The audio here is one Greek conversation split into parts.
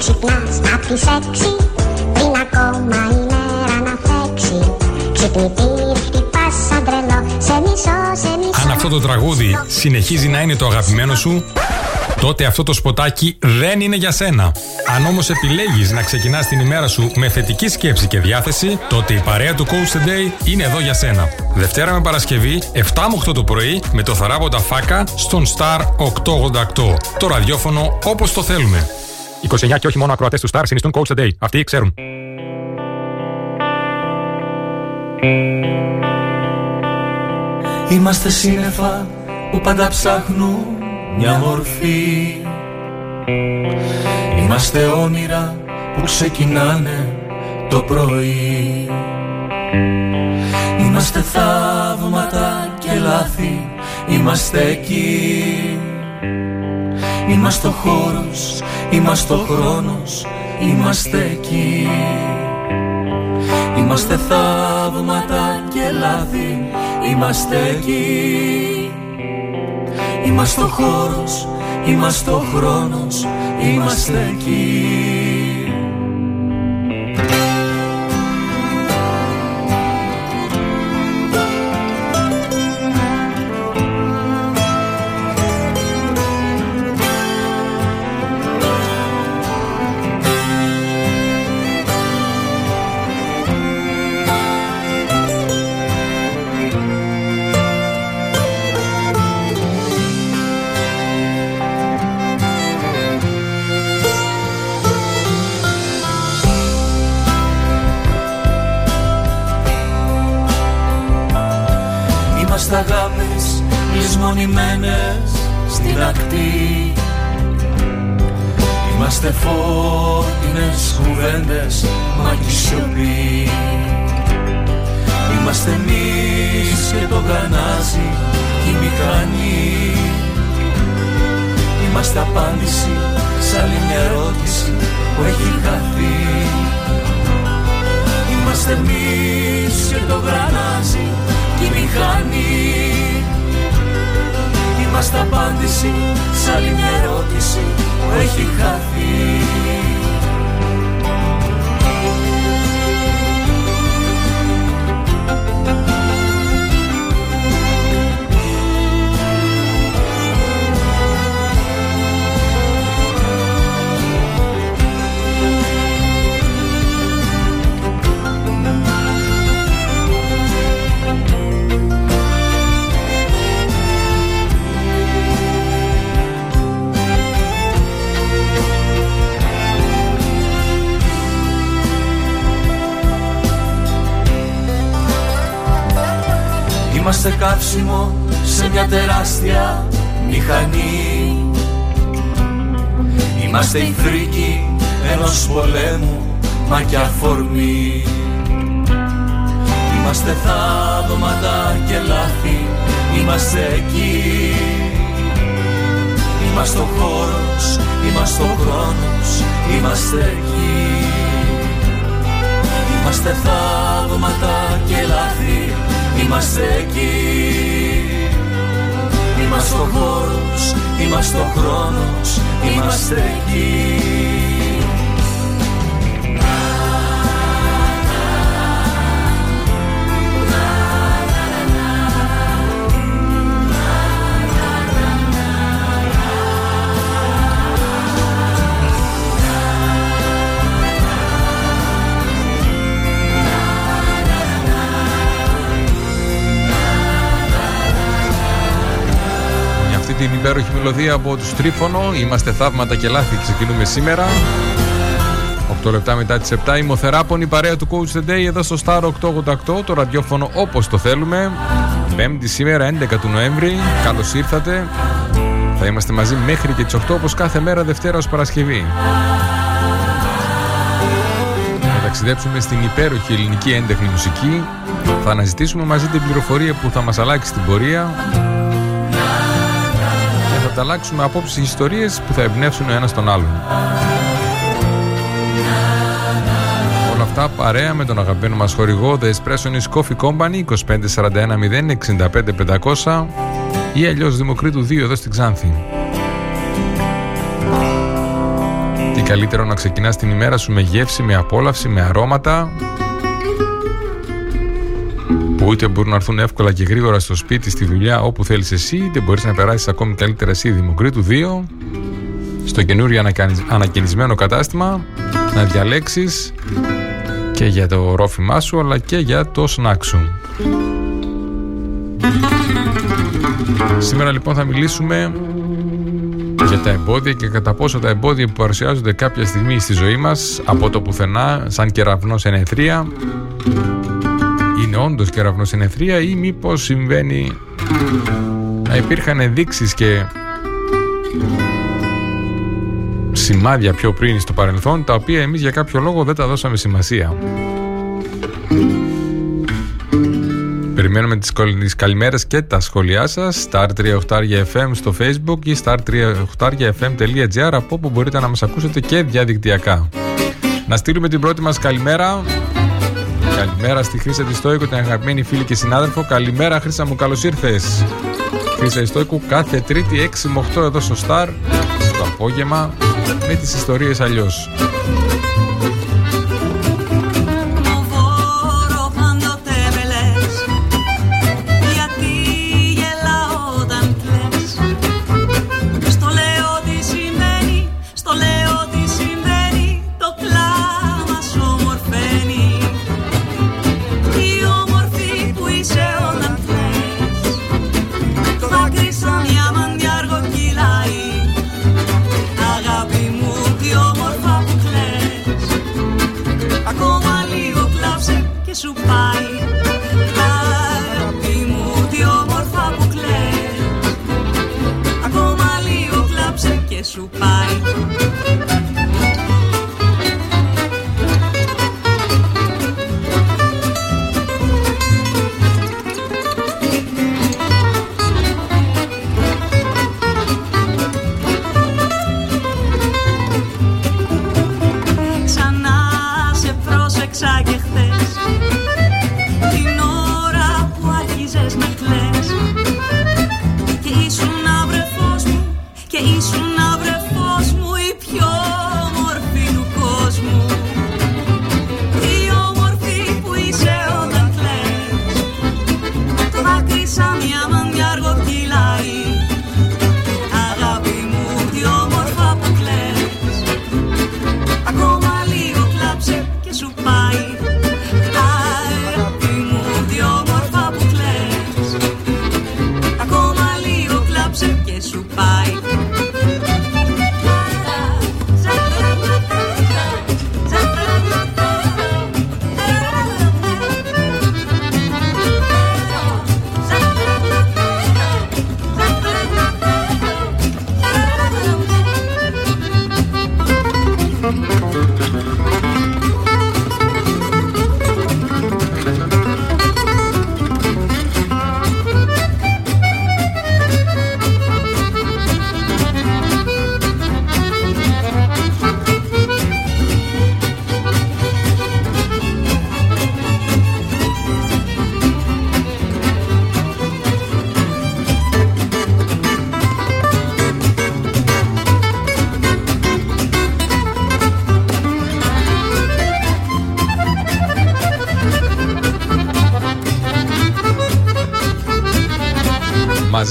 Ξυπνάς απ' τις έξι Πριν ακόμα η μέρα να φέξει Ξυπνητήρι χτυπάς σαν τρελό Σε μισό, σε μισό Αν αυτό το τραγούδι συνεχίζει να είναι το αγαπημένο σου τότε αυτό το σποτάκι δεν είναι για σένα. Αν όμως επιλέγεις να ξεκινάς την ημέρα σου με θετική σκέψη και διάθεση, τότε η παρέα του Coach Today είναι εδώ για σένα. Δευτέρα με Παρασκευή, 7 με 8 το πρωί, με το θαράποντα φάκα στον Star 888. Το ραδιόφωνο όπως το θέλουμε. 29 και όχι μόνο ακροατές του Star συνιστούν Coach Today. Αυτοί ξέρουν. Είμαστε σύννεφα που πάντα ψάχνουν μια μορφή Είμαστε όνειρα που ξεκινάνε το πρωί Είμαστε θαύματα και λάθη, είμαστε εκεί Είμαστε ο χώρος, είμαστε ο χρόνος, είμαστε εκεί. Είμαστε θαύματα και λάθη, είμαστε εκεί. Είμαστε ο χώρος, είμαστε ο χρόνος, είμαστε εκεί στην ακτή. Είμαστε φώτινες κουβέντες μα κι σιωπή. Είμαστε εμείς και το γανάζι και η μηχανή Είμαστε απάντηση σε άλλη μια ερώτηση που έχει χαθεί. Είμαστε εμείς και το γρανάζι και η μηχανή Είμαστε απάντηση. Σε άλλη μια ερώτηση που έχει χαθεί Είμαστε καύσιμο σε μια τεράστια μηχανή. Είμαστε η φρίκη ενός πολέμου μα κι αφορμή. Είμαστε θαύματα και λάθη, είμαστε εκεί. Είμαστε ο χώρος, είμαστε ο χρόνος, είμαστε εκεί. Είμαστε θαύματα και λάθη Είμαστε εκεί. Είμαστε ο χώρος, είμαστε ο χρόνος Είμαστε εκεί την υπέροχη μελωδία από τους Τρίφωνο. Είμαστε θαύματα και λάθη. Ξεκινούμε σήμερα. 8 λεπτά μετά τις 7. Η Μοθεράπονη παρέα του Coach the Day εδώ στο Star 888. Το ραδιόφωνο όπως το θέλουμε. Πέμπτη σήμερα 11 του Νοέμβρη. Καλώς ήρθατε. Θα είμαστε μαζί μέχρι και τις 8 όπως κάθε μέρα Δευτέρα ως Παρασκευή. Θα ταξιδέψουμε στην υπέροχη ελληνική έντεχνη μουσική. Θα αναζητήσουμε μαζί την πληροφορία που θα μας αλλάξει την πορεία ανταλλάξουμε απόψεις και ιστορίες που θα εμπνεύσουν ο ένας τον άλλον. Όλα αυτά παρέα με τον αγαπημένο μας χορηγό The Espresso Coffee Company 2541 065 ή αλλιώς Δημοκρίτου 2 εδώ στην Ξάνθη. Τι καλύτερο να ξεκινάς την ημέρα σου με γεύση, με απόλαυση, με αρώματα που είτε μπορούν να έρθουν εύκολα και γρήγορα στο σπίτι, στη δουλειά, όπου θέλεις εσύ, είτε μπορείς να περάσεις ακόμη καλύτερα εσύ Δημοκρίτου 2 στο καινούριο ανακαινισμένο κατάστημα να διαλέξεις και για το ρόφημά σου αλλά και για το σνακ σου. Σήμερα λοιπόν θα μιλήσουμε για τα εμπόδια και κατά πόσο τα εμπόδια που παρουσιάζονται κάποια στιγμή στη ζωή μας από το πουθενά σαν κεραυνός ενεθρία είναι όντως κεραυνός ενεθρία ή μήπως συμβαίνει να υπήρχαν ενδείξεις και σημάδια πιο πριν στο παρελθόν τα οποία εμείς για κάποιο λόγο δεν τα δώσαμε σημασία. Περιμένουμε τις καλημέρες και τα σχόλιά σας Star 3 FM στο facebook ή star3fm.gr από όπου μπορείτε να μας ακούσετε και διαδικτυακά. Να στείλουμε την πρώτη μας καλημέρα Καλημέρα στη Χρήσα της Στόικου, την αγαπημένη φίλη και συνάδελφο. Καλημέρα, Χρήσα μου, καλώς ήρθες. Χρήσα Ιστόικου κάθε Τρίτη 6 με 8 εδώ στο Star το απόγευμα με τις ιστορίες αλλιώς.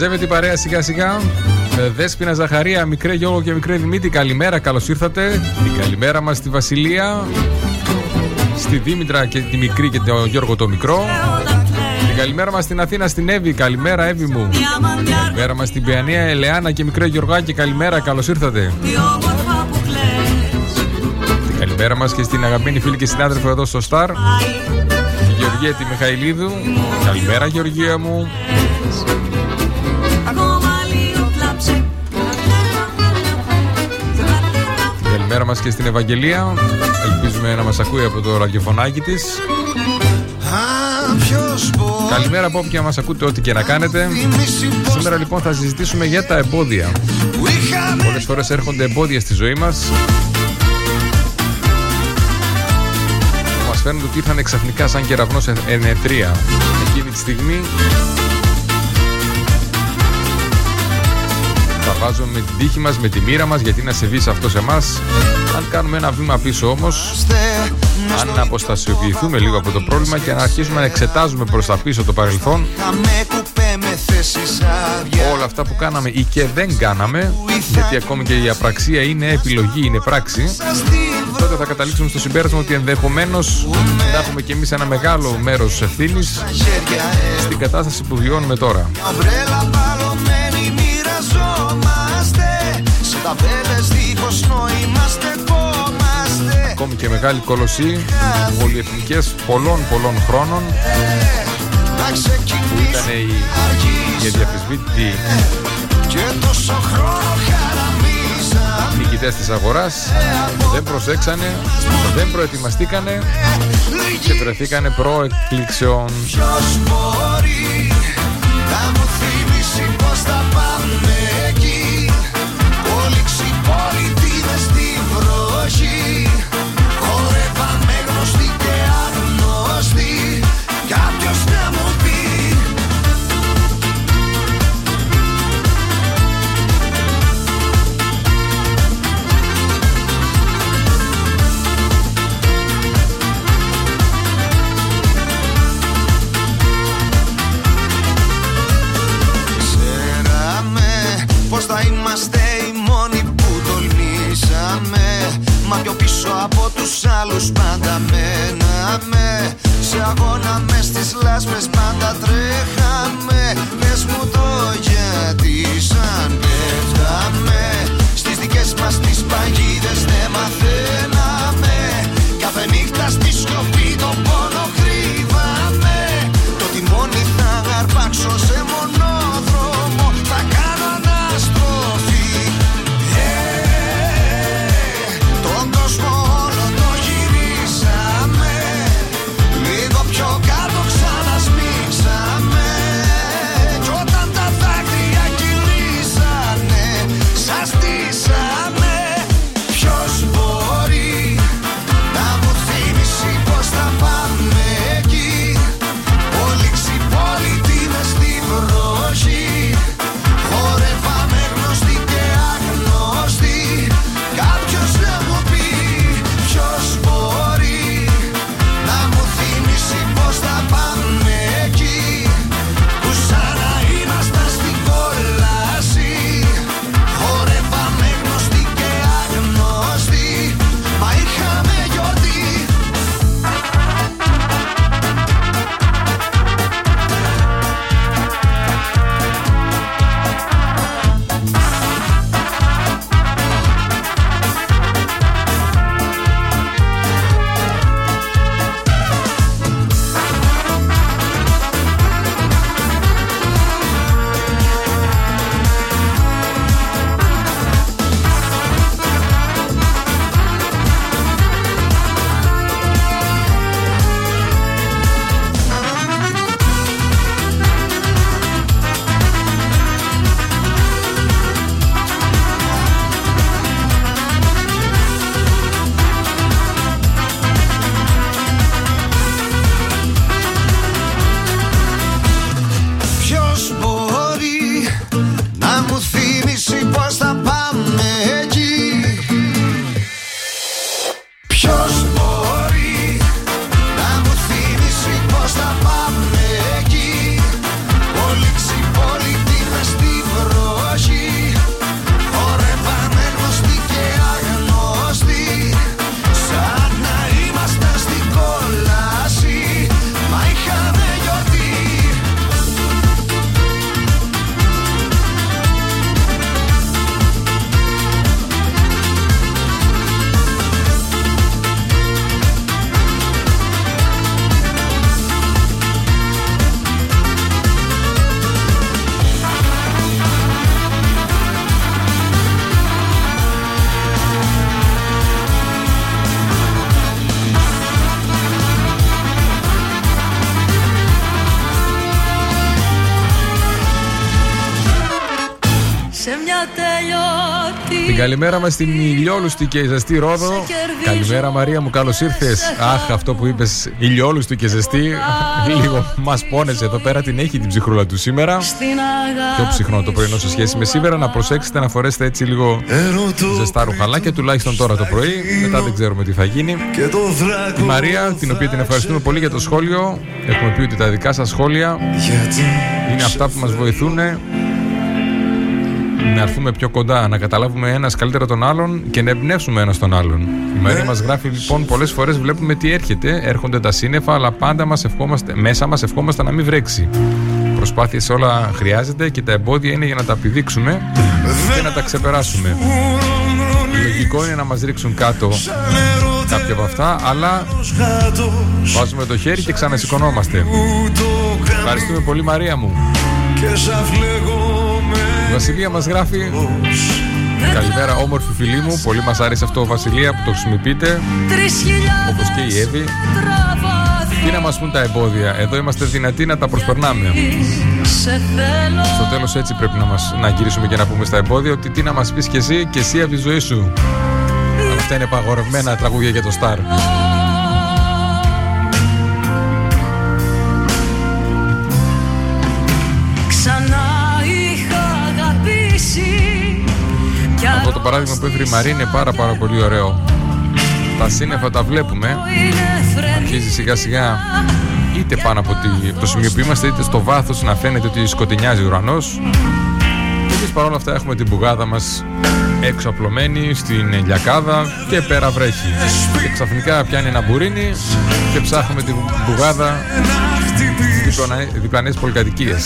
Μαζεύεται η παρέα σιγά σιγά. Ε, Δέσποινα Ζαχαρία, μικρέ Γιώργο και μικρέ Δημήτρη, καλημέρα, καλώς ήρθατε. Την καλημέρα μας στη Βασιλεία, στη Δήμητρα και τη μικρή και τον Γιώργο το μικρό. Την καλημέρα μας στην Αθήνα, στην Εύη, καλημέρα Εύη μου. Καλημέρα μας στην Πιανία, Ελεάνα και μικρό Γιωργάκη, καλημέρα, καλώς ήρθατε. Την καλημέρα μας και στην αγαπημένη φίλη και συνάδελφο εδώ στο Star. Τη Γεωργία τη Μιχαηλίδου. Καλημέρα Γεωργία μου. Καλημέρα μας και στην Ευαγγελία. Ελπίζουμε να μας ακούει από το ραδιοφωνάκι της. Καλημέρα από όποια μας ακούτε ό,τι και να κάνετε. Σήμερα λοιπόν θα συζητήσουμε για τα εμπόδια. Πολλές φορές έρχονται εμπόδια στη ζωή μας. Που μας φαίνονται ότι ήρθαν ξαφνικά σαν κεραυνός ενετρία Εκείνη τη στιγμή βάζουμε με την τύχη μας, με τη μοίρα μας γιατί να σε σε αυτό σε εμάς. Αν κάνουμε ένα βήμα πίσω όμως Αν αποστασιοποιηθούμε λίγο από το πρόβλημα Και να αρχίσουμε να εξετάζουμε προς τα πίσω το παρελθόν Όλα αυτά που κάναμε ή και δεν κάναμε Γιατί ακόμη και η απραξία είναι επιλογή, είναι πράξη Τότε θα καταλήξουμε στο συμπέρασμα ότι ενδεχομένως Θα έχουμε κι εμείς ένα μεγάλο μέρος ευθύνης Στην κατάσταση που βιώνουμε τώρα Ακόμη και μεγάλη κολοσσή Πολυεθνικές πολλών πολλών χρόνων Που ήταν η, η αδιαφεσβήτητη Νικητές της αγοράς Δεν προσέξανε Δεν προετοιμαστήκανε Και βρεθήκανε προεκκλήξεων Ποιος μπορεί να μου θυμίσει πως θα πάμε; Τους άλλους πάντα μέναμε. Σε αγώνα μες στις λάσπες πάντα τρέχαμε. Πες μου το καλημέρα μας στην ηλιόλουστη και ζεστή Ρόδο. Καλημέρα Μαρία μου, καλώς ήρθες. Αχ, αυτό που είπες, ηλιόλουστη και ζεστή. Λίγο μας πόνεσε εδώ πέρα, την έχει την ψυχρούλα του σήμερα. Πιο ψυχρό το πρωινό σε σχέση με σήμερα. Να προσέξετε να φορέσετε έτσι λίγο ζεστά ρουχαλάκια, τουλάχιστον τώρα το πρωί. Μετά δεν ξέρουμε τι θα γίνει. Η Μαρία, την οποία την ευχαριστούμε πολύ για το σχόλιο. Έχουμε πει ότι τα δικά σας σχόλια είναι αυτά που μας βοηθούν να έρθουμε πιο κοντά, να καταλάβουμε ένας καλύτερα τον άλλον και να εμπνεύσουμε ένας τον άλλον. Η Μαρία μας γράφει λοιπόν πολλές φορές βλέπουμε τι έρχεται, έρχονται τα σύννεφα, αλλά πάντα μας ευχόμαστε, μέσα μας ευχόμαστε να μην βρέξει. Προσπάθειες όλα χρειάζεται και τα εμπόδια είναι για να τα επιδείξουμε και να τα ξεπεράσουμε. Λογικό είναι να μας ρίξουν κάτω κάποια από αυτά, αλλά βάζουμε το χέρι και ξανασηκωνόμαστε. Ευχαριστούμε πολύ Μαρία μου. Η Βασιλεία μας γράφει Καλημέρα όμορφη φίλη μου Πολύ μας άρεσε αυτό Βασιλεία που το χρησιμοποιείτε Όπως και η Εύη. Τι να μας πούν τα εμπόδια Εδώ είμαστε δυνατοί να τα προσπερνάμε Στο τέλος έτσι πρέπει να, μας, να γυρίσουμε και να πούμε στα εμπόδια Ότι τι να μας πεις και εσύ και εσύ από τη ζωή σου. Αυτά είναι παγορευμένα τραγούδια για το Σταρ το παράδειγμα που έφερε η Μαρή είναι πάρα πάρα πολύ ωραίο. Τα σύννεφα τα βλέπουμε. Αρχίζει σιγά σιγά είτε πάνω από το σημείο που είμαστε είτε στο βάθος να φαίνεται ότι σκοτεινιάζει ο ουρανός. Και εμείς παρόλα αυτά έχουμε την μπουγάδα μας έξω απλωμένη στην λιακάδα και πέρα βρέχει. Και ξαφνικά πιάνει ένα μπουρίνι και ψάχνουμε την μπουγάδα στις διπλανές πολυκατοικίες.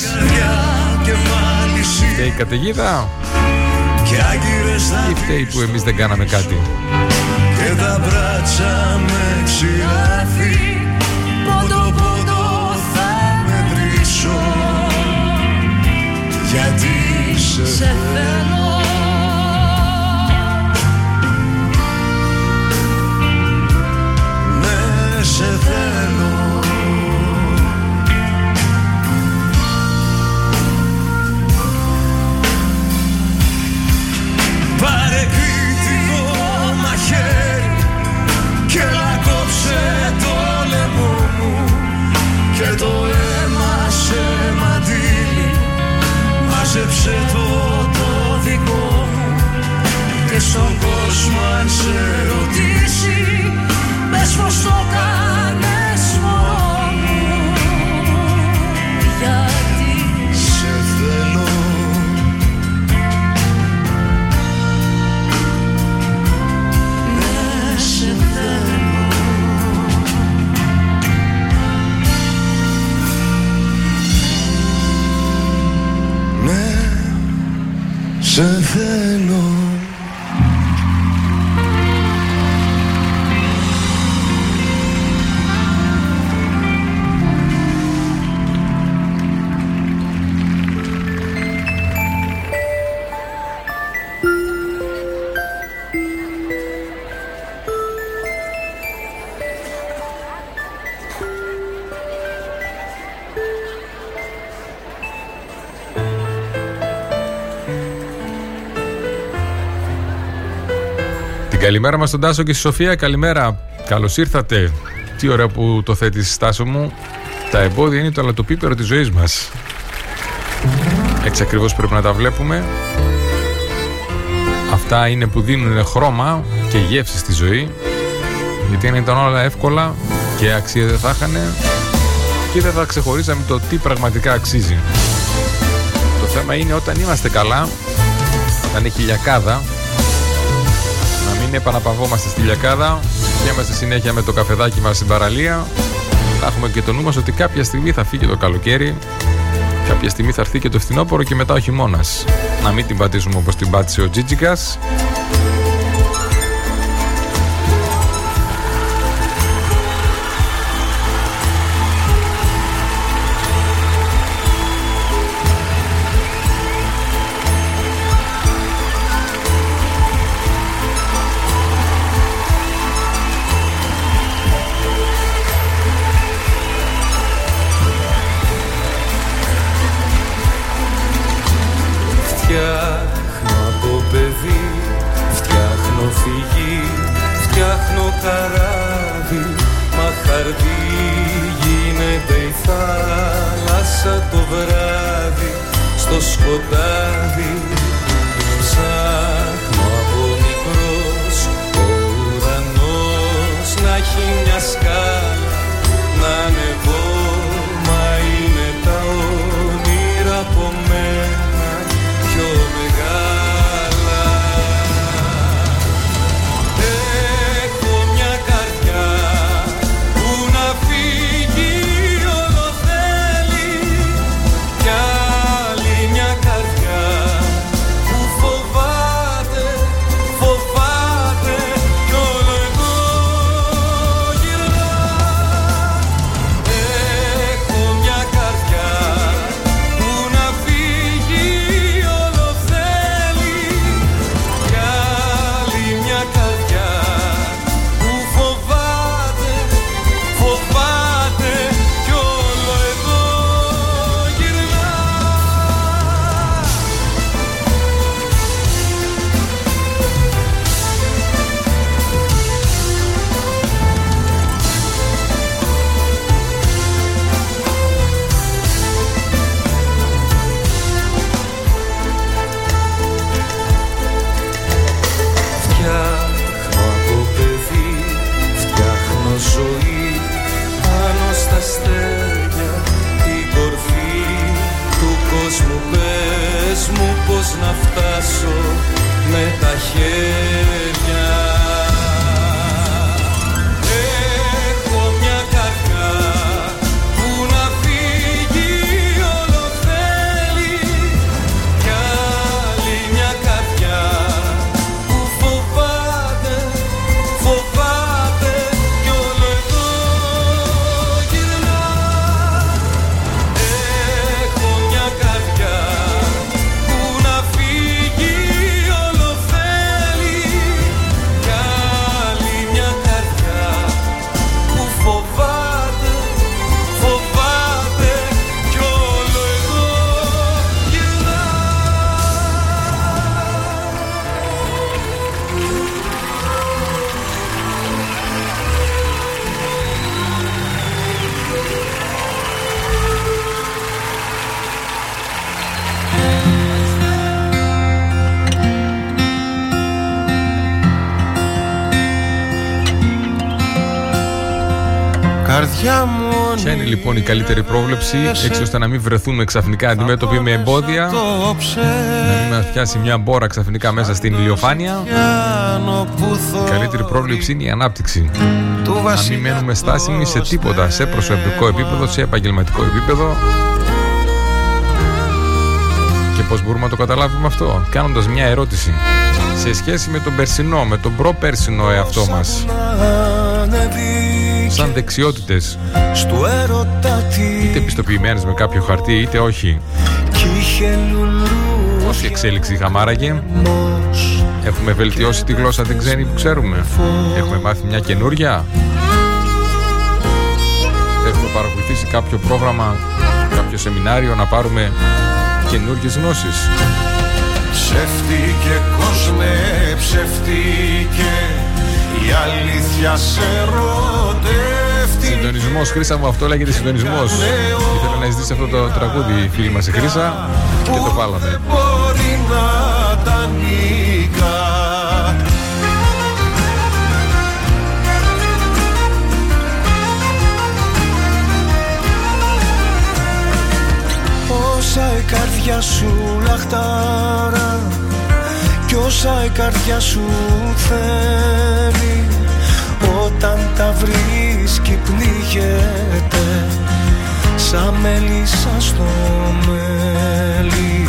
Και η καταιγίδα και άγκυρες θα Ή φταίει που εμείς δεν κάναμε κάτι. Και τα μπράτσα με ξηράφει Πόντο πόντο θα μετρήσω. Γιατί σε, σε θέλω. Ναι σε θέλω Μάζεψε το το δικό μου Και στον κόσμο αν σε ρωτήσει Πες πως το κάνες σε θέλω Καλημέρα μας στον Τάσο και στη Σοφία. Καλημέρα. Καλώς ήρθατε. Τι ωραία που το θέτεις Τάσο μου. Τα εμπόδια είναι το αλατοπίπερο της ζωής μας. Έτσι ακριβώς πρέπει να τα βλέπουμε. Αυτά είναι που δίνουν χρώμα και γεύση στη ζωή. Γιατί αν ήταν όλα εύκολα και αξία δεν θα είχαν και δεν θα ξεχωρίσαμε το τι πραγματικά αξίζει. Το θέμα είναι όταν είμαστε καλά, όταν έχει λιακάδα, μην επαναπαυόμαστε στη λιακάδα και είμαστε συνέχεια με το καφεδάκι μας στην παραλία. Θα έχουμε και το νου μας ότι κάποια στιγμή θα φύγει το καλοκαίρι κάποια στιγμή θα έρθει και το φθινόπωρο και μετά ο χειμώνας. Να μην την πατήσουμε όπως την πάτησε ο Τζίτζικας λοιπόν η καλύτερη πρόβλεψη έτσι ώστε να μην βρεθούμε ξαφνικά αντιμέτωποι με εμπόδια, να μην μας πιάσει μια μπόρα ξαφνικά μέσα στην ηλιοφάνεια. Η καλύτερη πρόβλεψη είναι η ανάπτυξη. Να μην μένουμε στάσιμοι σε τίποτα, σε προσωπικό επίπεδο, σε επαγγελματικό επίπεδο. Και πώς μπορούμε να το καταλάβουμε αυτό, κάνοντας μια ερώτηση σε σχέση με τον περσινό, με τον προπέρσινο εαυτό μας, σαν δεξιότητες, Στου έρωτα είτε επιστοποιημένες με κάποιο χαρτί είτε όχι. Κι είχε λουλού Πόση εξέλιξη είχαμε άραγε, έχουμε βελτιώσει τη γλώσσα την ξένη που ξέρουμε, έχουμε μάθει μια καινούρια, έχουμε παρακολουθήσει κάποιο πρόγραμμα, κάποιο σεμινάριο να πάρουμε καινούργιες γνώσεις. Ψεύτηκε κόσμε, ψεύτηκε Η αλήθεια σε ρωτεύτηκε Συντονισμός, Χρήσα μου, αυτό λέγεται συντονισμός. Ήθελα να ζητήσει αυτό το τραγούδι η φίλη μας η Χρήσα και το βάλαμε. Μπορεί να τα νίκα Όσα η καρδιά σου λαχτάρα Κι όσα η καρδιά σου θέλει Όταν τα βρίσκει πνίγεται Σαν μέλισσα στο μέλι.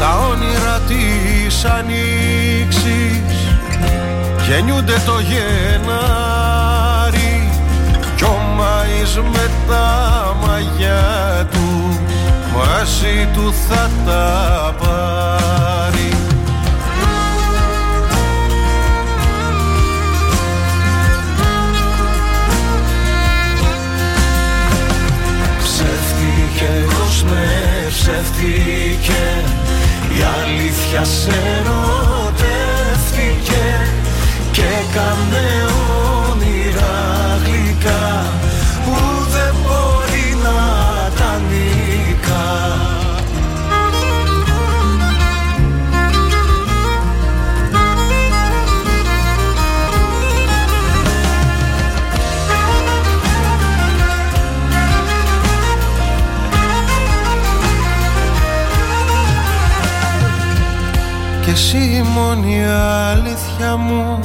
Τα όνειρα της ανοίξης Γεννιούνται το Γενάρη Κι ο Μάης με τα μαγιά του Μαζί του θα τα πάρει. Ψεύτηκε ερωτεύτηκε Η αλήθεια σε ερωτεύτηκε Και κάνε όνειρα γλυκά μόνη αλήθεια μου.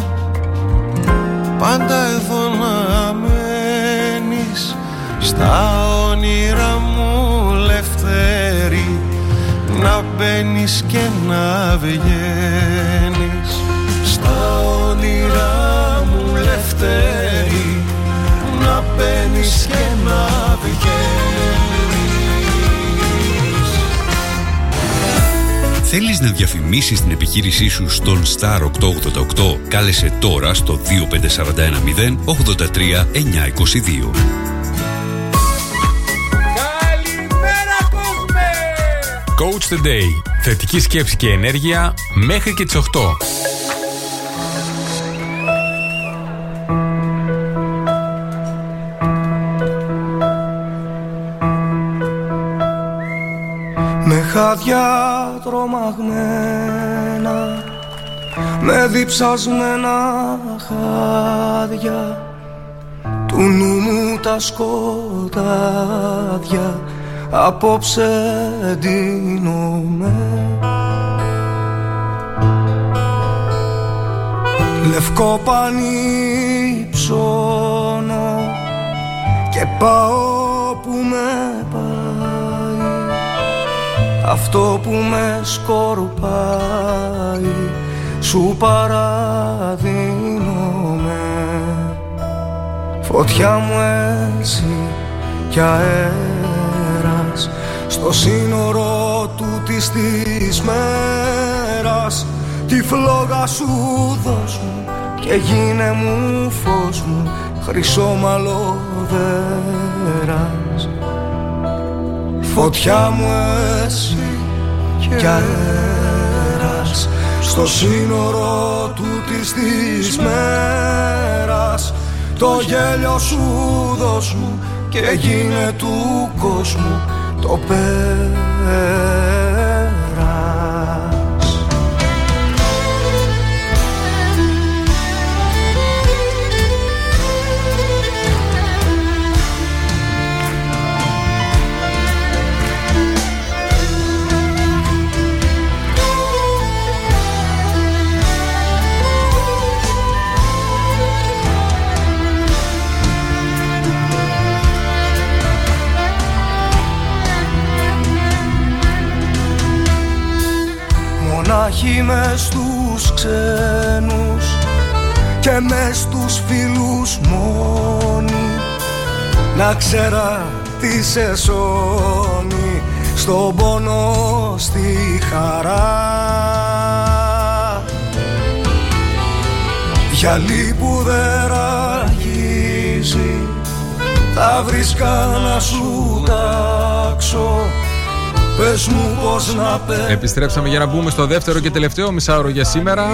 Πάντα εδώ να μένεις Στα όνειρα μου λευτέρη Να μπαίνεις και να βγαίνεις Θέλεις να διαφημίσεις την επιχείρησή σου στον Star 888? Κάλεσε τώρα στο 25410 83 922. Καλημέρα κόσμε! Coach the Day. Θετική σκέψη και ενέργεια μέχρι και τις 8. Χάδια τρομαγμένα με διψασμένα χάδια. Του νου μου τα σκοτάδια απόψε ντύνομαι. Λευκό πανί ψώνω και πάω που με αυτό που με σκορπάει σου παραδίνομαι. Φωτιά μου έτσι κι αέρας στο σύνορο του της της μέρας. Τη φλόγα σου δώσ' μου και γίνε μου φως μου χρυσό μαλλοδέρας Φωτιά μου εσύ κι αέρας Στο σύνορο του της της μέρας. Το γέλιο σου δώσ' μου και γίνε του κόσμου το πέρας μονάχοι μες στους ξένους και μες στους φίλους μόνοι. Να ξέρα τι σε σώνει στον πόνο στη χαρά. Γυαλί που δεν ραγίζει θα βρίσκα να σου τάξω Πες μου πώς να Επιστρέψαμε για να μπούμε στο δεύτερο και τελευταίο μισάωρο για σήμερα.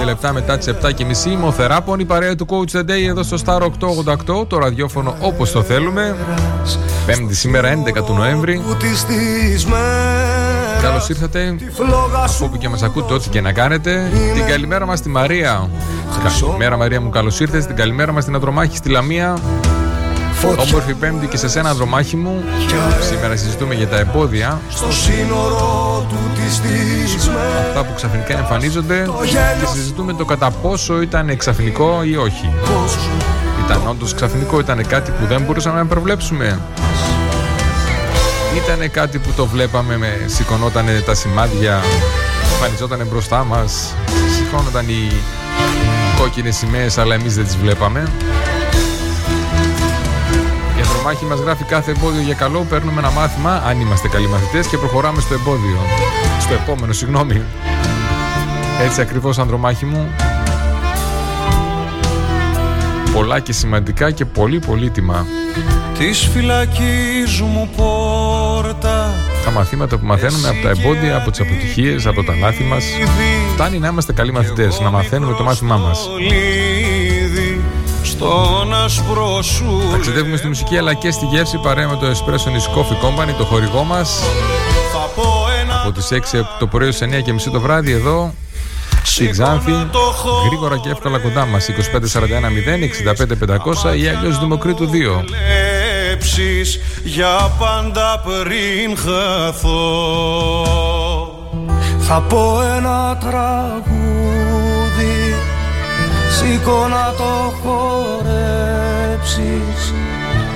5 λεπτά μετά τις 7 και μισή. Μοθεράπων, η παρέα του Coach the Day εδώ στο Star 888, το ραδιόφωνο όπως το θέλουμε. Πέμπτη σήμερα, 11 του Νοέμβρη. Καλώς ήρθατε. Από όπου και μας ακούτε, ό,τι και να κάνετε. Την καλημέρα μας στη Μαρία. Καλημέρα, Μαρία μου, καλώς ήρθες. Την καλημέρα μας στην Αντρομάχη στη Λαμία. Όμορφη Πέμπτη και σε σένα, δρομάχη μου. Σήμερα συζητούμε για τα εμπόδια. Στο σύνορο του της Αυτά που ξαφνικά εμφανίζονται και συζητούμε το κατά πόσο ήταν ξαφνικό ή όχι. Ήταν όντως ξαφνικό, ήταν κάτι που δεν μπορούσαμε να προβλέψουμε. Ήταν κάτι που το βλέπαμε, με σηκωνόταν τα σημάδια, εμφανιζόταν μπροστά μας, σηκώνονταν οι κόκκινες σημαίες αλλά εμείς δεν τις βλέπαμε. Μάχη μας γράφει κάθε εμπόδιο για καλό. Παίρνουμε ένα μάθημα, αν είμαστε καλοί μαθητές, και προχωράμε στο εμπόδιο. Στο επόμενο, συγγνώμη. Έτσι ακριβώς, Ανδρομάχη μου. Πολλά και σημαντικά και πολύ πολύτιμα. Της φυλακής μου πόρτα μαθήματα που μαθαίνουμε από τα εμπόδια, από τις αποτυχίες, από τα λάθη μας. Φτάνει να είμαστε καλοί μαθητές, να μαθαίνουμε το μάθημά μας. Ταξιδεύουμε στη μουσική αλλά και στη γεύση. Παρέα με το Espresso Nice Coffee Company, το χορηγό μας. Από τις 6 το πρωί στι 9 και μισή το βράδυ εδώ. Στη Ξάνθη. Γρήγορα και εύκολα κοντά μας. 2541 0 65 500 ή αλλιώς Δημοκρίτου 2 για πάντα πριν χαθώ. Θα πω ένα τραγούδι Σήκω να το χορέψεις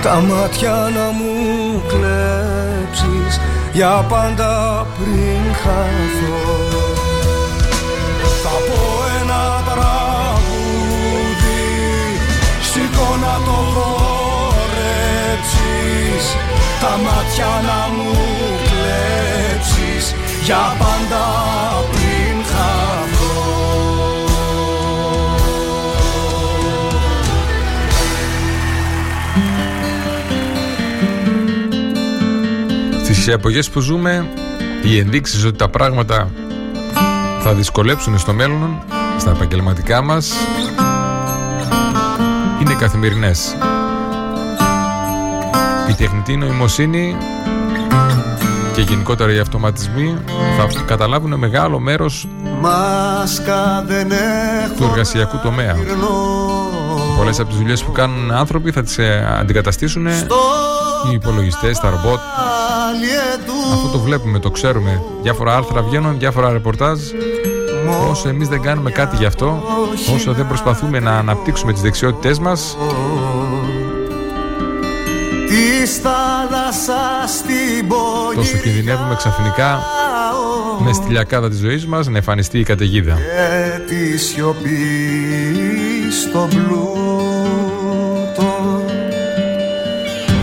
Τα μάτια να μου κλέψεις Για πάντα πριν χαθώ. Θα πω ένα τραγούδι Σήκω να το χορέψεις Τα μάτια να μου κλέψεις Για πάντα Στις εποχές που ζούμε οι ενδείξεις ότι τα πράγματα θα δυσκολέψουν στο μέλλον στα επαγγελματικά μας είναι καθημερινές η τεχνητή νοημοσύνη και γενικότερα οι αυτοματισμοί θα καταλάβουν μεγάλο μέρος του εργασιακού τομέα. Πολλές από τις δουλειές που κάνουν άνθρωποι θα τις ε, αντικαταστήσουν οι υπολογιστές, τα ρομπότ. Αυτό το βλέπουμε, το ξέρουμε. Διάφορα άρθρα βγαίνουν, διάφορα ρεπορτάζ. Όσο εμείς δεν κάνουμε κάτι γι' αυτό, όσο δεν προσπαθούμε να αναπτύξουμε τις δεξιότητές μας, τόσο κινδυνεύουμε ξαφνικά με στη λιακάδα της ζωής μας να εμφανιστεί η καταιγίδα. Και τη σιωπή στο πλούτο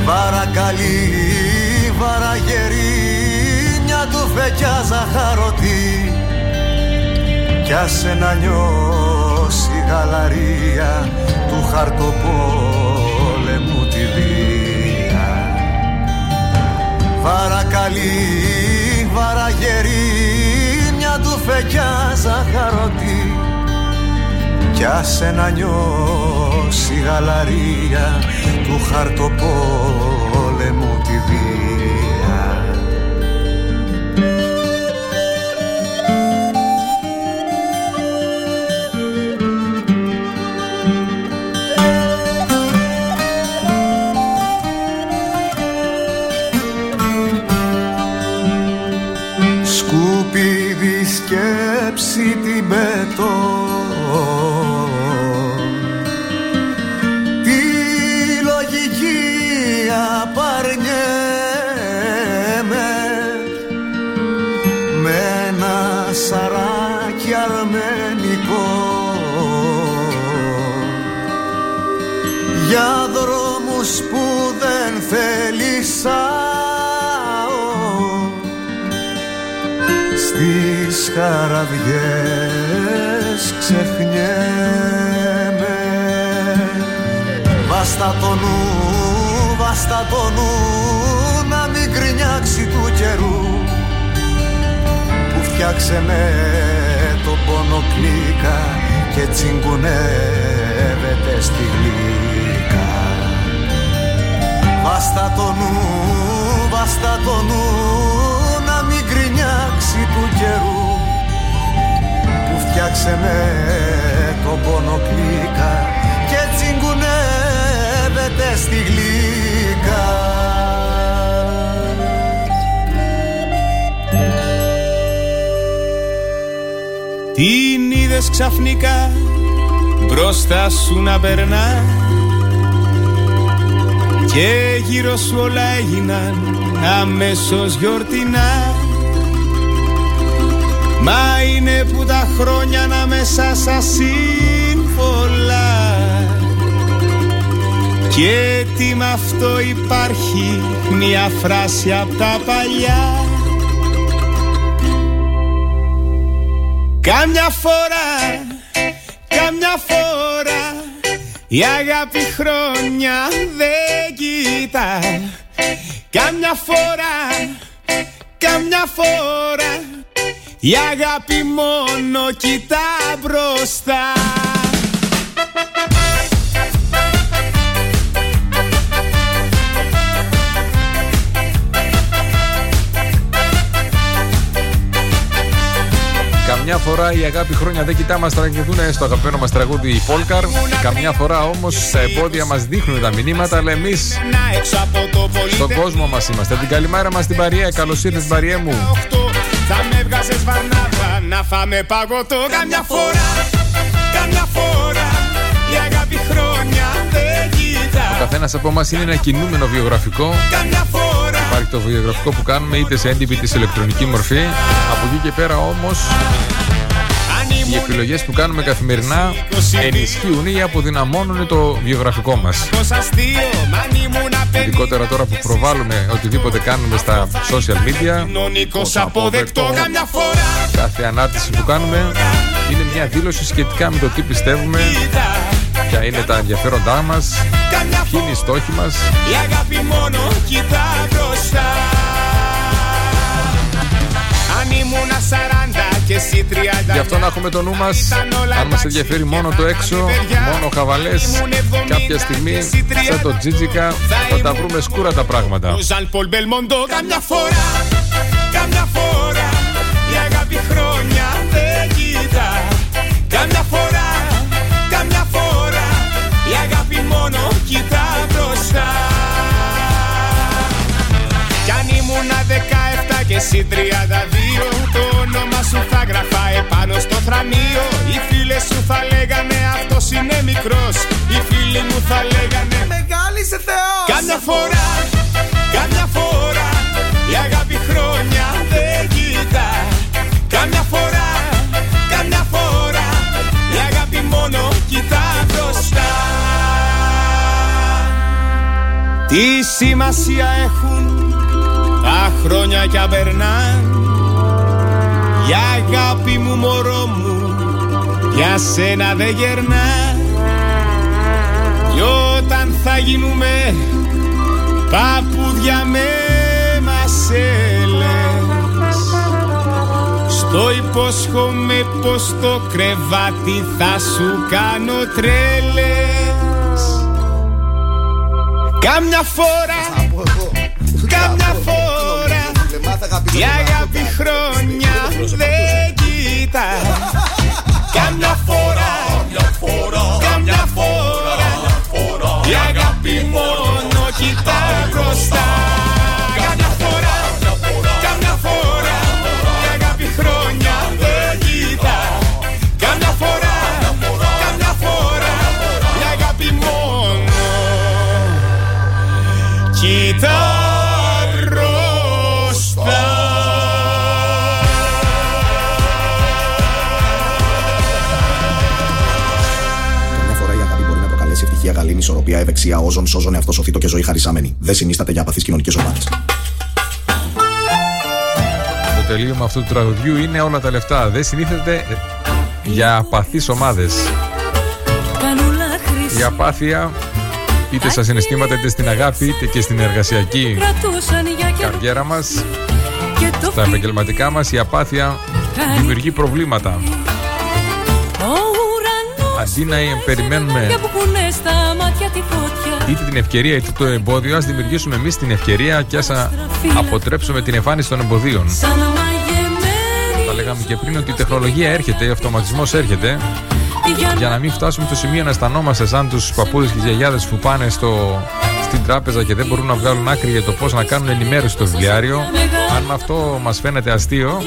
Βαρακαλή, βαραγερή, μια του φεκιά ζαχαρωτή. Κι άσε να νιώσει η γαλαρία του χαρτοπόλεμου τη βία. Βαρακαλή, βαραγερή, μια του φεκιά ζαχαρωτή. Κι άσε να νιώσει η γαλαρία του χαρτοπόλεμου τη βία σκέψη στις χαραδιές ξεχνιέμαι Βάστα το νου, βάστα το νου να μην κρινιάξει του καιρού που φτιάξε με το πόνο κλίκα και τσιγκουνεύεται στη γλύκα. Βάστα το νου, βάστα το νου να μην κρινιάξει του καιρού που φτιάξε με το πόνο κλίκα και τσιγκουνεύεται στη γλύκα. Την είδες ξαφνικά μπροστά σου να περνά και γύρω σου όλα έγιναν αμέσως γιορτινά Μα είναι που τα χρόνια να μέσα σας σύμφωλα Και τι μ' αυτό υπάρχει μια φράση απ' τα παλιά. Κάμια φορά, κάμια φορά η αγάπη χρόνια δεν κοιτά. Κάμια φορά, Καμιά φορά η αγάπη μόνο κοιτά μπροστά Καμιά φορά η αγάπη χρόνια δεν κοιτά μας τραγουδούν στο αγαπημένο μας τραγούδι η Πόλκαρ. Καμιά φορά όμως τα εμπόδια μας δείχνουν τα μηνύματα, αλλά εμείς στον κόσμο μας είμαστε. Την καλημέρα μας στην Παρία. Καλώς ήρθατε στην Παρία μου. Θα με βγάζε βαρνάδα να φάμε παγωτό καμιά φορά. Καμιά φορά η αγάπη χρόνια δεν κοιτά. Ο καθένας από εμά είναι ένα κινούμενο βιογραφικό. Καμιά φορά Υπάρχει το βιογραφικό που κάνουμε είτε σε έντυπη είτε σε ηλεκτρονική μορφή. Από εκεί και πέρα όμως οι επιλογές που κάνουμε καθημερινά ενισχύουν ή αποδυναμώνουν το βιογραφικό μας. Ειδικότερα τώρα που προβάλλουμε οτιδήποτε κάνουμε στα social media, ως αποδεκτό, κάθε ανάρτηση που κάνουμε είναι μια δήλωση σχετικά με το τι πιστεύουμε, ποια είναι τα ενδιαφέροντά μας, ποιοι είναι οι στόχοι μας. Η αγάπη μόνο κοιτά μπροστά. Αν ήμουν 40 και εσύ 30 Γι' αυτό να έχουμε το νου μας. Αν μας ενδιαφέρει μόνο το έξω, μόνο χαβαλές, κάποια στιγμή σαν το τζίτζικα θα τα βρούμε σκούρα τα πράγματα. Ο Ζαν Πολ Μπελμοντό καμιά φορά, καμιά φορά η αγάπη χρόνια δεν κοιτά. Καμιά φορά, καμιά φορά η αγάπη μόνο κοιτά μπροστά. Κι αν ήμουν 17 και εσύ 32 Το όνομα σου θα γραφά επάνω στο θρανίο Οι φίλες σου θα λέγανε αυτός είναι μικρός. Οι φίλοι μου θα λέγανε Μεγάλη σε Θεός Κάμια φορά, κάμια φορά Η αγάπη χρόνια δεν κοιτά. Κάμια φορά, κάμια φορά Η αγάπη μόνο κοιτά μπροστά. Τι σημασία έχουν τα χρόνια κι απερνάν Η αγάπη μου μωρό μου Για σένα δεν γερνά. Κι όταν θα γίνουμε Παπούδια με μασέλες Στο υπόσχομαι πως το κρεβάτι θα σου κάνω τρέλες. Κάμια φορά Κάμια φορά η αγάπη χρόνια δεν κοιτά. Κάμια φορά, κάμια φορά η αγάπη μόνο κοιτά γαλήνη, ισορροπία, ευεξία, όζων, σώζον, εαυτό σωθήτο και ζωή χαρισαμένη. Δεν συνίσταται για απαθείς κοινωνικές ομάδες. Το τελείωμα αυτού του τραγουδιού είναι όλα τα λεφτά. Δεν συνήθεται ε, για απαθείς ομάδες. Η απάθεια είτε στα συναισθήματα είτε στην αγάπη είτε και στην εργασιακή καριέρα μας στα επαγγελματικά μας η απάθεια δημιουργεί προβλήματα αντί να περιμένουμε είτε την ευκαιρία είτε το εμπόδιο ας δημιουργήσουμε εμείς την ευκαιρία και ας α- αποτρέψουμε την εμφάνιση των εμποδίων. Τα λέγαμε και πριν ότι η τεχνολογία έρχεται, ο αυτοματισμός έρχεται. Για να μην φτάσουμε στο σημείο να αισθανόμαστε σαν τους παππούδες και τις γιαγιάδες που πάνε στο, στην τράπεζα και δεν μπορούν να βγάλουν άκρη για το πώς να κάνουν ενημέρωση στο βιβλιάριο. Αν αυτό μας φαίνεται αστείο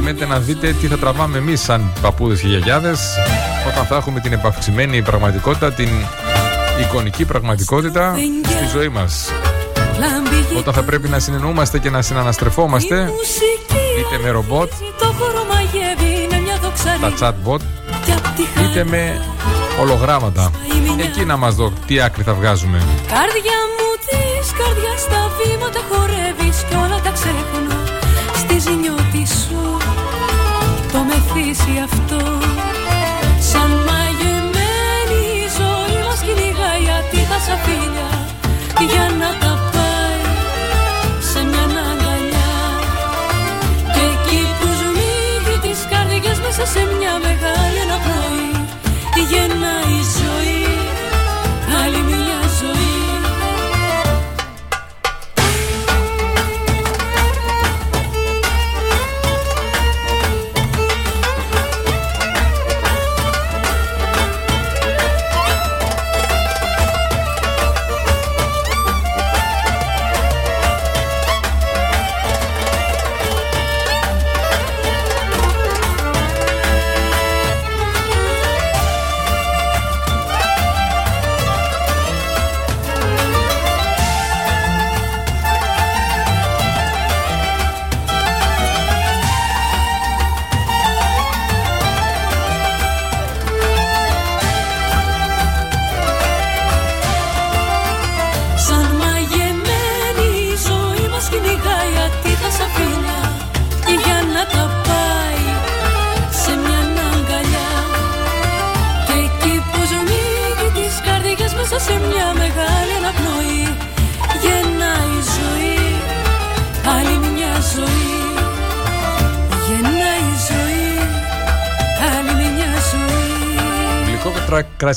περιμένετε να δείτε τι θα τραβάμε εμείς σαν παππούδες και γιαγιάδες όταν θα έχουμε την επαυξημένη πραγματικότητα την εικονική πραγματικότητα στη ζωή μας. Όταν θα πρέπει να συνεννοούμαστε και να συναναστρεφόμαστε είτε με ρομπότ τα chatbot είτε με ολογράμματα. εκεί να μας δω τι άκρη θα βγάζουμε. Καρδιά μου της καρδιάς τα βήματα χορεύεις κι όλα τα ξέχνω στη ζηνιώτη σου αυτό. Σαν μαγεμένη η ζωή μας κυνηγά γιατί τα σαφίλια για να τα πάει σε μια αγκαλιά. Και εκεί που σμίγει τις καρδιές μέσα σε μια μεγάλη ένα πρωί γεννάει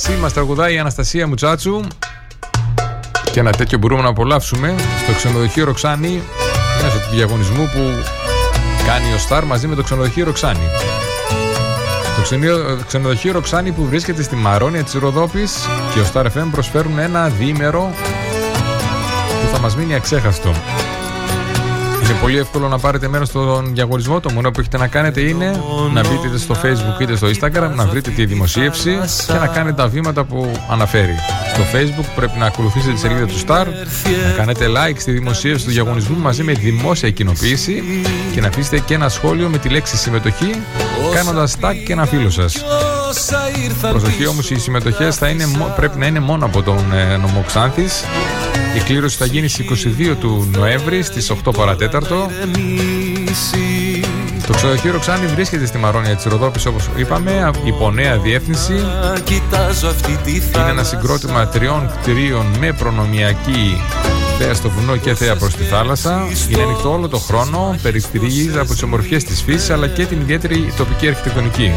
τρα- κρασί μας τραγουδάει η Αναστασία Μουτσάτσου και ένα τέτοιο μπορούμε να απολαύσουμε στο ξενοδοχείο Ροξάνη μέσω του διαγωνισμού που κάνει ο Σταρ μαζί με το ξενοδοχείο Ροξάνη. Το ξενοδοχείο- το ξενοδοχείο Ροξάνη που βρίσκεται στη Μαρόνια της Ροδόπης και ο Star FM προσφέρουν ένα διήμερο που θα μας μείνει αξέχαστο. Είναι πολύ εύκολο να πάρετε μέρος στον διαγωνισμό. Το μόνο που έχετε να κάνετε είναι να μπείτε είτε στο facebook είτε στο instagram, να βρείτε τη δημοσίευση και να κάνετε τα βήματα που αναφέρει. Στο facebook πρέπει να ακολουθήσετε τη σελίδα του Star, να κάνετε like στη δημοσίευση του διαγωνισμού μαζί με τη δημόσια κοινοποίηση και να αφήσετε και ένα σχόλιο με τη λέξη συμμετοχή κάνοντας tag και ένα φίλο σας. Όσα ήρθαν Προσοχή όμως οι συμμετοχές θα είναι, μο- πρέπει να είναι μόνο από τον ε, νομό Ξάνθης. Η κλήρωση θα γίνει στις 22 του Νοέμβρη στις 8 παρατέταρτο. Το ξενοδοχείο Ροξάνη βρίσκεται στη Μαρόνια της Ροδόπης όπως είπαμε, υπό νέα διεύθυνση. Να κοιτάζω αυτή τη Είναι θάλασσα ένα συγκρότημα τριών κτηρίων με προνομιακή θέα στο βουνό και θέα προς τη θάλασσα. Είναι ανοιχτό όλο το χρόνο, περιστηρίζει από τις ομορφιές της φύσης αλλά και την ιδιαίτερη τοπική αρχιτεκτονική.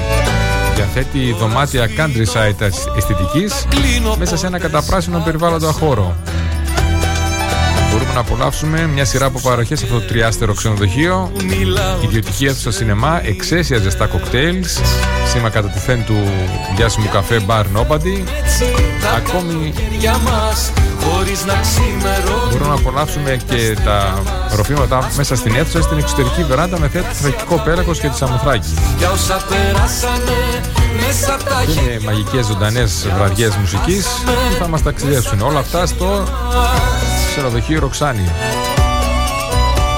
Διαθέτει δωμάτια countryside αισθητικής μέσα σε ένα καταπράσινο περιβάλλοντα χώρο. Μπορούμε να απολαύσουμε μια σειρά από παροχές από το τριάστερο ξενοδοχείο, ιδιωτική αίθουσα σινεμά, εξαίσια ζεστά κοκτέιλς, σήμα κατά τη θέν του διάσημου καφέ Bar Nobody. Ακόμη για μας χωρίς να ξημερώνει μπορούμε να απολαύσουμε και τα ροφήματα μέσα στην αίθουσα, στην εξωτερική βεράντα με θέα του θρακικό πέλακος και τη Σαμοθράκη. Για όσα περάσανε μέσα απ' τα Και είναι μαγικές ζωντανές βραδιές μουσικής που θα μας ταξιδεύσουν. Όλα αυτά στο ξενοδοχείο Ροξάνη.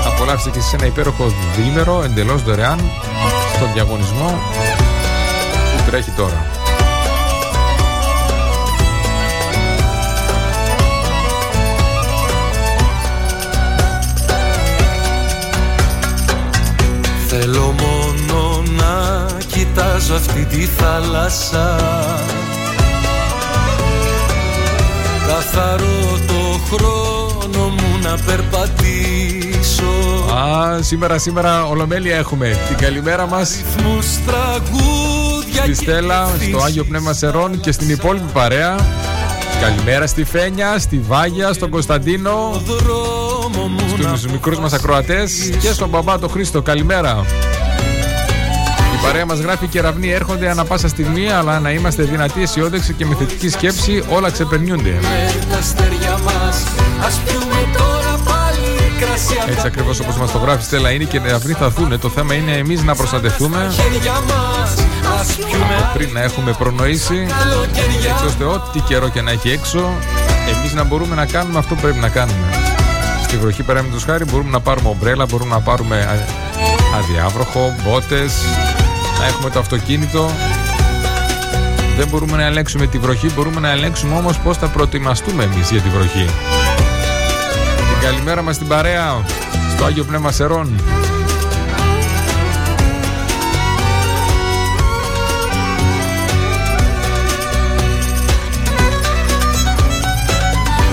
Απολαύστε και εσείς ένα υπέροχο διήμερο εντελώς δωρεάν στον διαγωνισμό που τρέχει τώρα. Θέλω μόνο να κοιτάζω αυτή τη θάλασσα Καθαρό περπατήσω Α, σήμερα, σήμερα ολομέλεια έχουμε. Την καλημέρα μας Ρυθμούς τραγούδια στη και Στέλλα, ευθύς. στο Άγιο Πνεύμα Σερών και στην υπόλοιπη παρέα. Καλημέρα στη Φένια, στη Βάγια, στον Κωνσταντίνο, δρόμο μου να στους μικρούς μας ακροατές και στον μπαμπά τον Χρήστο. Καλημέρα. Η παρέα μας γράφει κεραυνοί έρχονται ανα πάσα στιγμή, αλλά να είμαστε δυνατοί, αισιόδοξοι και με θετική σκέψη, όλα ξεπερνιούνται. με τα Έτσι τα ακριβώς όπως μας το γράφει, Στέλλα, είναι και οι νευροί θα έρθουν. Το θέμα είναι εμείς να προστατευτούμε χέρια μας Ας πιούμε πριν να έχουμε προνοήσει, καλοκαιριά έτσι ώστε ό,τι καιρό και να έχει έξω, εμείς να μπορούμε να κάνουμε αυτό που πρέπει να κάνουμε. Στη βροχή παρέμβατο χάρη μπορούμε να πάρουμε ομπρέλα, μπορούμε να πάρουμε α- αδιάβροχο, μπότες, να έχουμε το αυτοκίνητο. Δεν μπορούμε να ελέγξουμε τη βροχή, μπορούμε να ελέγξουμε όμως πώς θα προετοιμαστούμε εμείς για τη βροχή. Την καλημέρα μας στην παρέα. Στο Άγιο Πνεύμα Σερών.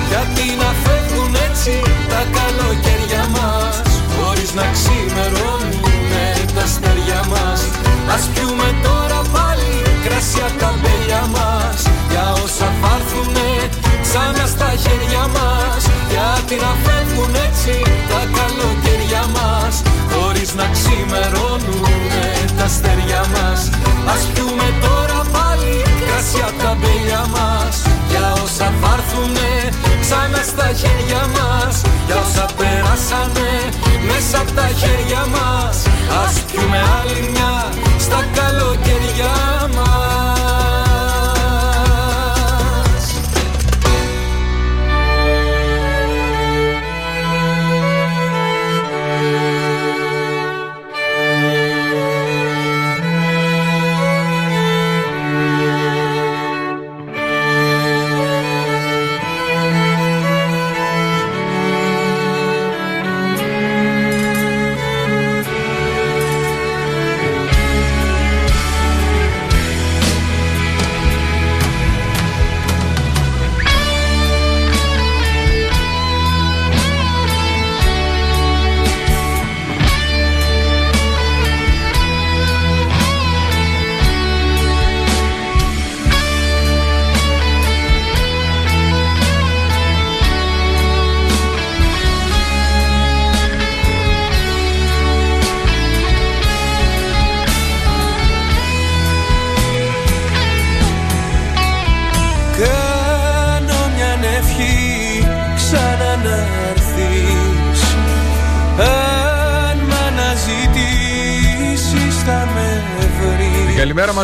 Γιατί να φεύγουν έτσι τα καλοκαίρια μας Χωρίς να ξημερώνουμε τα αστέρια μας. Ας πιούμε τώρα πάλι κρασί απ' τα μπέλια μας Για όσα θα έρθουνε ξανά στα χέρια μας Γιατί να φεύγουν έτσι τα καλοκαίρια μας Χωρίς να ξημερώνουμε τα αστέρια μας. Ας πιούμε τώρα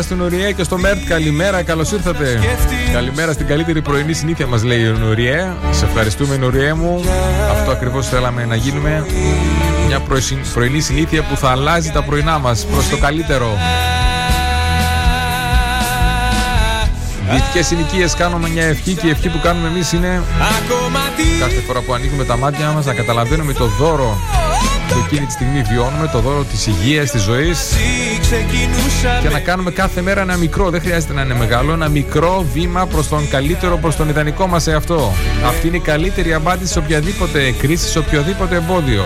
Καλημέρα μα στην Ουριέ και στο Μέρτ. Καλημέρα, καλώς ήρθατε. Καλημέρα στην καλύτερη πρωινή συνήθεια μας, λέει η Νουριέ. Σε ευχαριστούμε, Νουριέ μου. Αυτό ακριβώς θέλαμε να γίνουμε. Μια πρωινή συνήθεια που θα αλλάζει τα πρωινά μας προς το καλύτερο. Δυτικές συνοικίες κάνουμε μια ευχή και η ευχή που κάνουμε εμείς είναι κάθε φορά που ανοίγουμε τα μάτια μας να καταλαβαίνουμε το δώρο που εκείνη τη στιγμή βιώνουμε, το δώρο της υγείας, της ζωής και να κάνουμε κάθε μέρα ένα μικρό, δεν χρειάζεται να είναι μεγάλο, ένα μικρό βήμα προς τον καλύτερο, προς τον ιδανικό μας εαυτό. Αυτή είναι η καλύτερη απάντηση σε οποιαδήποτε κρίση, σε οποιοδήποτε εμπόδιο.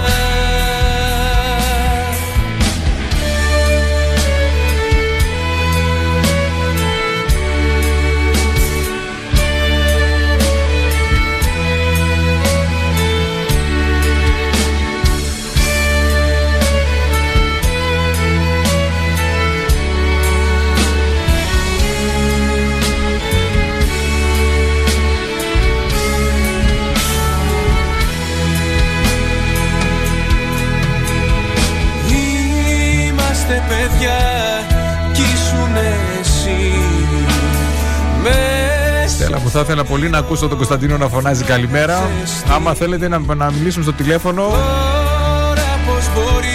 Θα ήθελα πολύ να ακούσω τον Κωνσταντίνο να φωνάζει καλημέρα. Άμα θέλετε να, να μιλήσουμε στο τηλέφωνο,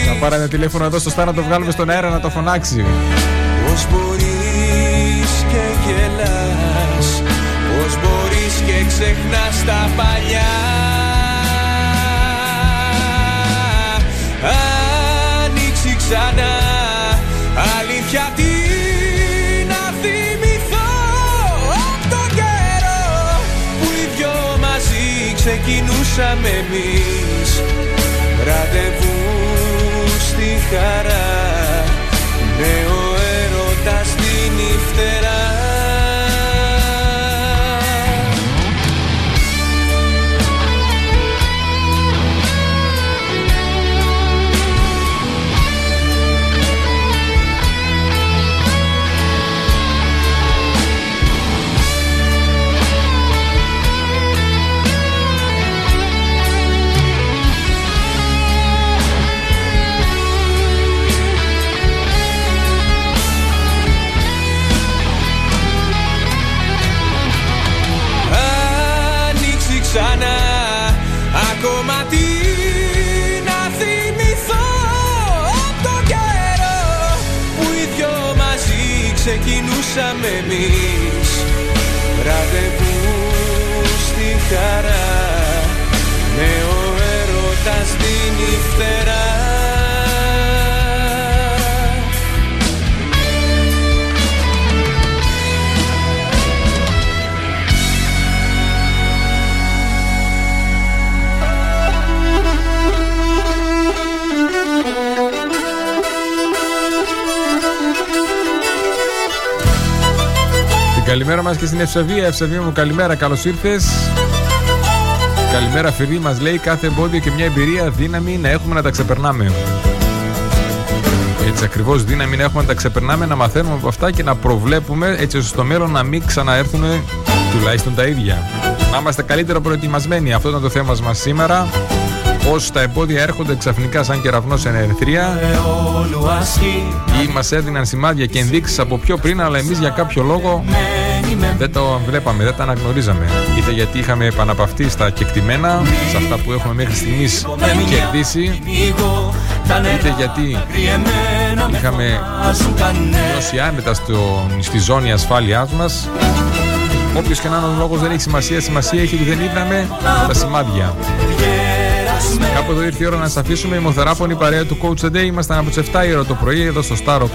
να πάρει ένα τηλέφωνο εδώ στο στά να το βγάλουμε στον αέρα να το φωνάξει. Πώς μπορείς και γελάς Πώς μπορείς και ξεχνάς τα παλιά Ανοίξει ξανά Αλήθεια ξεκινούσαμε εμείς. Ραντεβού στη χαρά Νέο έρωτας στην νυχτερά ξεκινούσαμε εμείς. Ραντεβού στη χαρά ο έρωτας την νυχτερά Καλημέρα μας και στην Ευσεβία. Ευσεβία μου καλημέρα, καλώς ήρθες. Καλημέρα φίλοι μας λέει κάθε εμπόδιο και μια εμπειρία δύναμη να έχουμε να τα ξεπερνάμε. Έτσι ακριβώς δύναμη να έχουμε να τα ξεπερνάμε, να μαθαίνουμε από αυτά και να προβλέπουμε έτσι ώστε στο μέλλον να μην ξαναέρθουν τουλάχιστον τα ίδια. Να είμαστε καλύτερα προετοιμασμένοι. Αυτό ήταν το θέμα μας σήμερα. Πώς τα εμπόδια έρχονται ξαφνικά σαν κεραυνό σε ερυθρία ή μας έδιναν σημάδια και ενδείξεις από πιο πριν, αλλά εμείς για κάποιο λόγο δεν το βλέπαμε, δεν τα αναγνωρίζαμε. Είτε γιατί είχαμε επαναπαυτεί στα κεκτημένα, σε αυτά που έχουμε μέχρι στιγμής κερδίσει, είτε γιατί είχαμε νιώσει άνετα στο, στη ζώνη ασφάλειάς μας. Όποιος και να είναι ο λόγος δεν έχει σημασία. Σημασία έχει ότι δεν είδαμε τα σημάδια. Κάπου εδώ ήρθε η ώρα να σας αφήσουμε. Η μοθεράπονη παρέα του Coach Today. Ήμασταν από τις 7 η ώρα το πρωί εδώ στο Star 888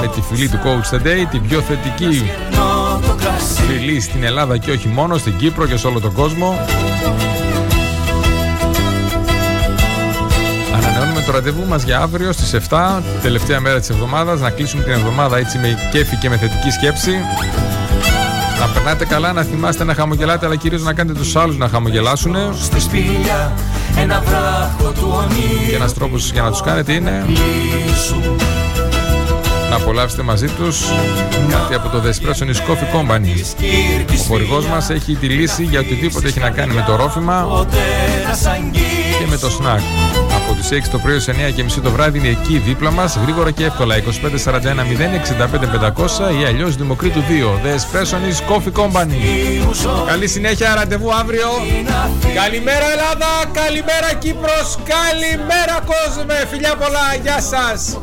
με τη φιλή του Coach Today, την πιο θετική φιλή στην Ελλάδα και όχι μόνο, στην Κύπρο και σε όλο τον κόσμο. Ανανεώνουμε το ραντεβού μας για αύριο στις 7, τελευταία μέρα της εβδομάδας, να κλείσουμε την εβδομάδα έτσι με κέφι και με θετική σκέψη. Να περνάτε καλά, να θυμάστε να χαμογελάτε, αλλά κυρίως να κάνετε τους άλλους να χαμογελάσουν. Και ένας τρόπος για να τους κάνετε είναι να απολαύσετε μαζί τους. Κάτι από το The Espresso Coffee Company. Ο χορηγός μας έχει τη λύση για οτιδήποτε έχει να κάνει με το ρόφημα και με το σνακ. Από τις 6 το πρωί ως 9 και μισή το βράδυ είναι εκεί δίπλα μας, γρήγορα και εύκολα 2541 065 500 ή αλλιώς Δημοκρίτου 2. The Espressonis Coffee Company. Καλή συνέχεια, ραντεβού αύριο. Καλημέρα Ελλάδα, καλημέρα Κύπρος, καλημέρα κόσμε. Φιλιά πολλά, γεια σας.